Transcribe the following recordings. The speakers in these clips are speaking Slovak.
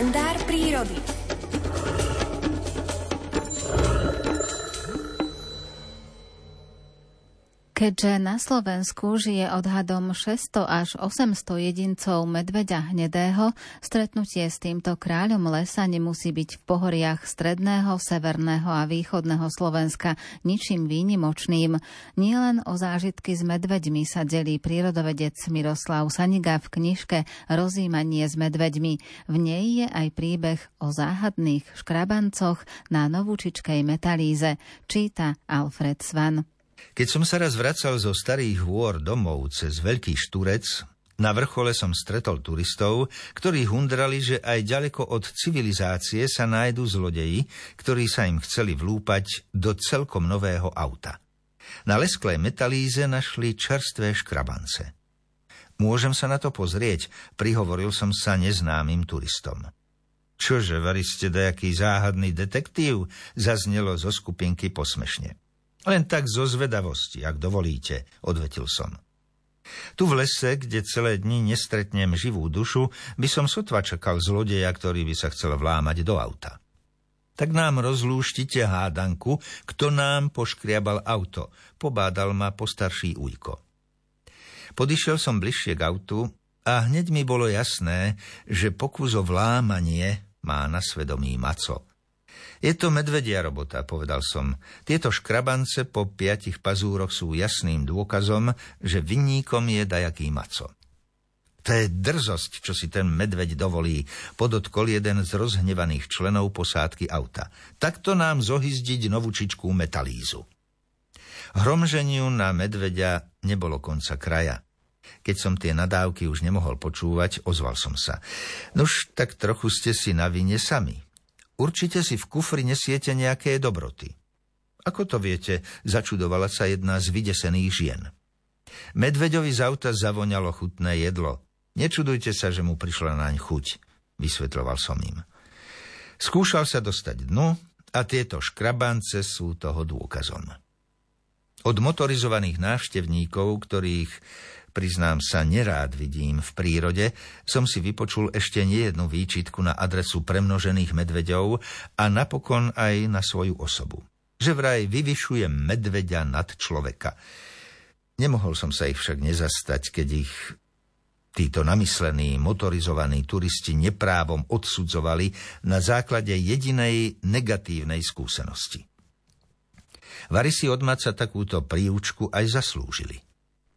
kalendár prírody. Keďže na Slovensku žije odhadom 600 až 800 jedincov medveďa hnedého, stretnutie s týmto kráľom lesa nemusí byť v pohoriach stredného, severného a východného Slovenska ničím výnimočným. Nielen o zážitky s medveďmi sa delí prírodovedec Miroslav Saniga v knižke Rozímanie s medveďmi. V nej je aj príbeh o záhadných škrabancoch na novúčičkej metalíze, číta Alfred Svan. Keď som sa raz vracal zo starých hôr domov cez Veľký Šturec, na vrchole som stretol turistov, ktorí hundrali, že aj ďaleko od civilizácie sa nájdu zlodeji, ktorí sa im chceli vlúpať do celkom nového auta. Na lesklej metalíze našli čerstvé škrabance. Môžem sa na to pozrieť, prihovoril som sa neznámym turistom. Čože, vari ste dajaký záhadný detektív, zaznelo zo skupinky posmešne. Len tak zo zvedavosti, ak dovolíte, odvetil som. Tu v lese, kde celé dni nestretnem živú dušu, by som sotva čakal zlodeja, ktorý by sa chcel vlámať do auta. Tak nám rozlúštite hádanku, kto nám poškriabal auto, pobádal ma postarší ujko. Podišiel som bližšie k autu a hneď mi bolo jasné, že pokus o vlámanie má na svedomí maco – je to medvedia robota, povedal som. Tieto škrabance po piatich pazúroch sú jasným dôkazom, že vinníkom je dajaký maco. To je drzosť, čo si ten medveď dovolí, podotkol jeden z rozhnevaných členov posádky auta. Takto nám zohyzdiť novúčičkú metalízu. Hromženiu na medveďa nebolo konca kraja. Keď som tie nadávky už nemohol počúvať, ozval som sa. Nuž, tak trochu ste si na vine sami. Určite si v kufri nesiete nejaké dobroty. Ako to viete, začudovala sa jedna z vydesených žien. Medveďovi z auta zavoňalo chutné jedlo. Nečudujte sa, že mu prišla naň chuť, vysvetloval som im. Skúšal sa dostať dnu a tieto škrabance sú toho dôkazom. Od motorizovaných návštevníkov, ktorých priznám sa, nerád vidím v prírode, som si vypočul ešte nejednu výčitku na adresu premnožených medveďov a napokon aj na svoju osobu. Že vraj vyvyšujem medveďa nad človeka. Nemohol som sa ich však nezastať, keď ich títo namyslení motorizovaní turisti neprávom odsudzovali na základe jedinej negatívnej skúsenosti. Vary si od Maca takúto príučku aj zaslúžili –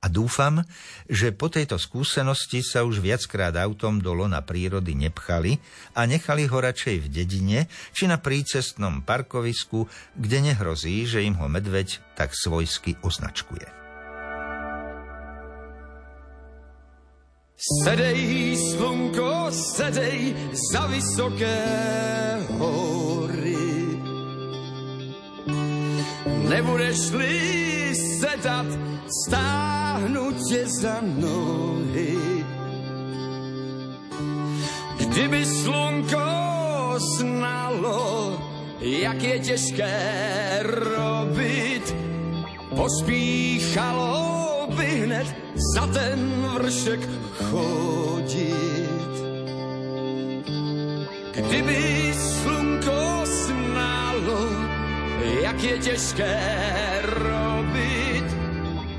a dúfam, že po tejto skúsenosti sa už viackrát autom do lona prírody nepchali a nechali ho radšej v dedine či na prícestnom parkovisku, kde nehrozí, že im ho medveď tak svojsky označkuje. Sedej, slunko, sedej za vysoké hory. Nebudeš-li sedat, stáhnu tě za nohy. Kdyby slunko znalo, jak je těžké robit, pospíchalo by hned za ten vršek chodit. Kdyby slunko jak je těžké robit,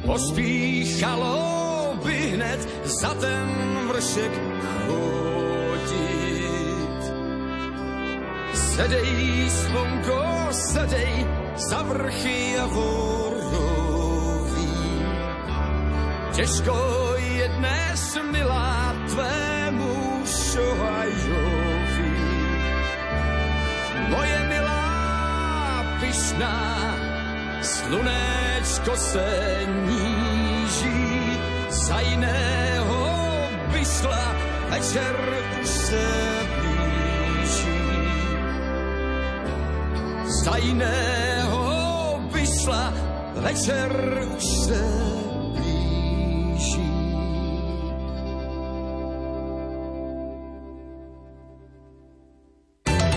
pospíchalo by hned za ten vršek chodit. Sedej, slunko, sedej za vrchy a vorový. Těžko je dnes, milá, tvému šohajovi. Moje milá, pyšná, slunečko se níží, za jiného by šla, večer už se blíží. Za jiného by šla, večer už se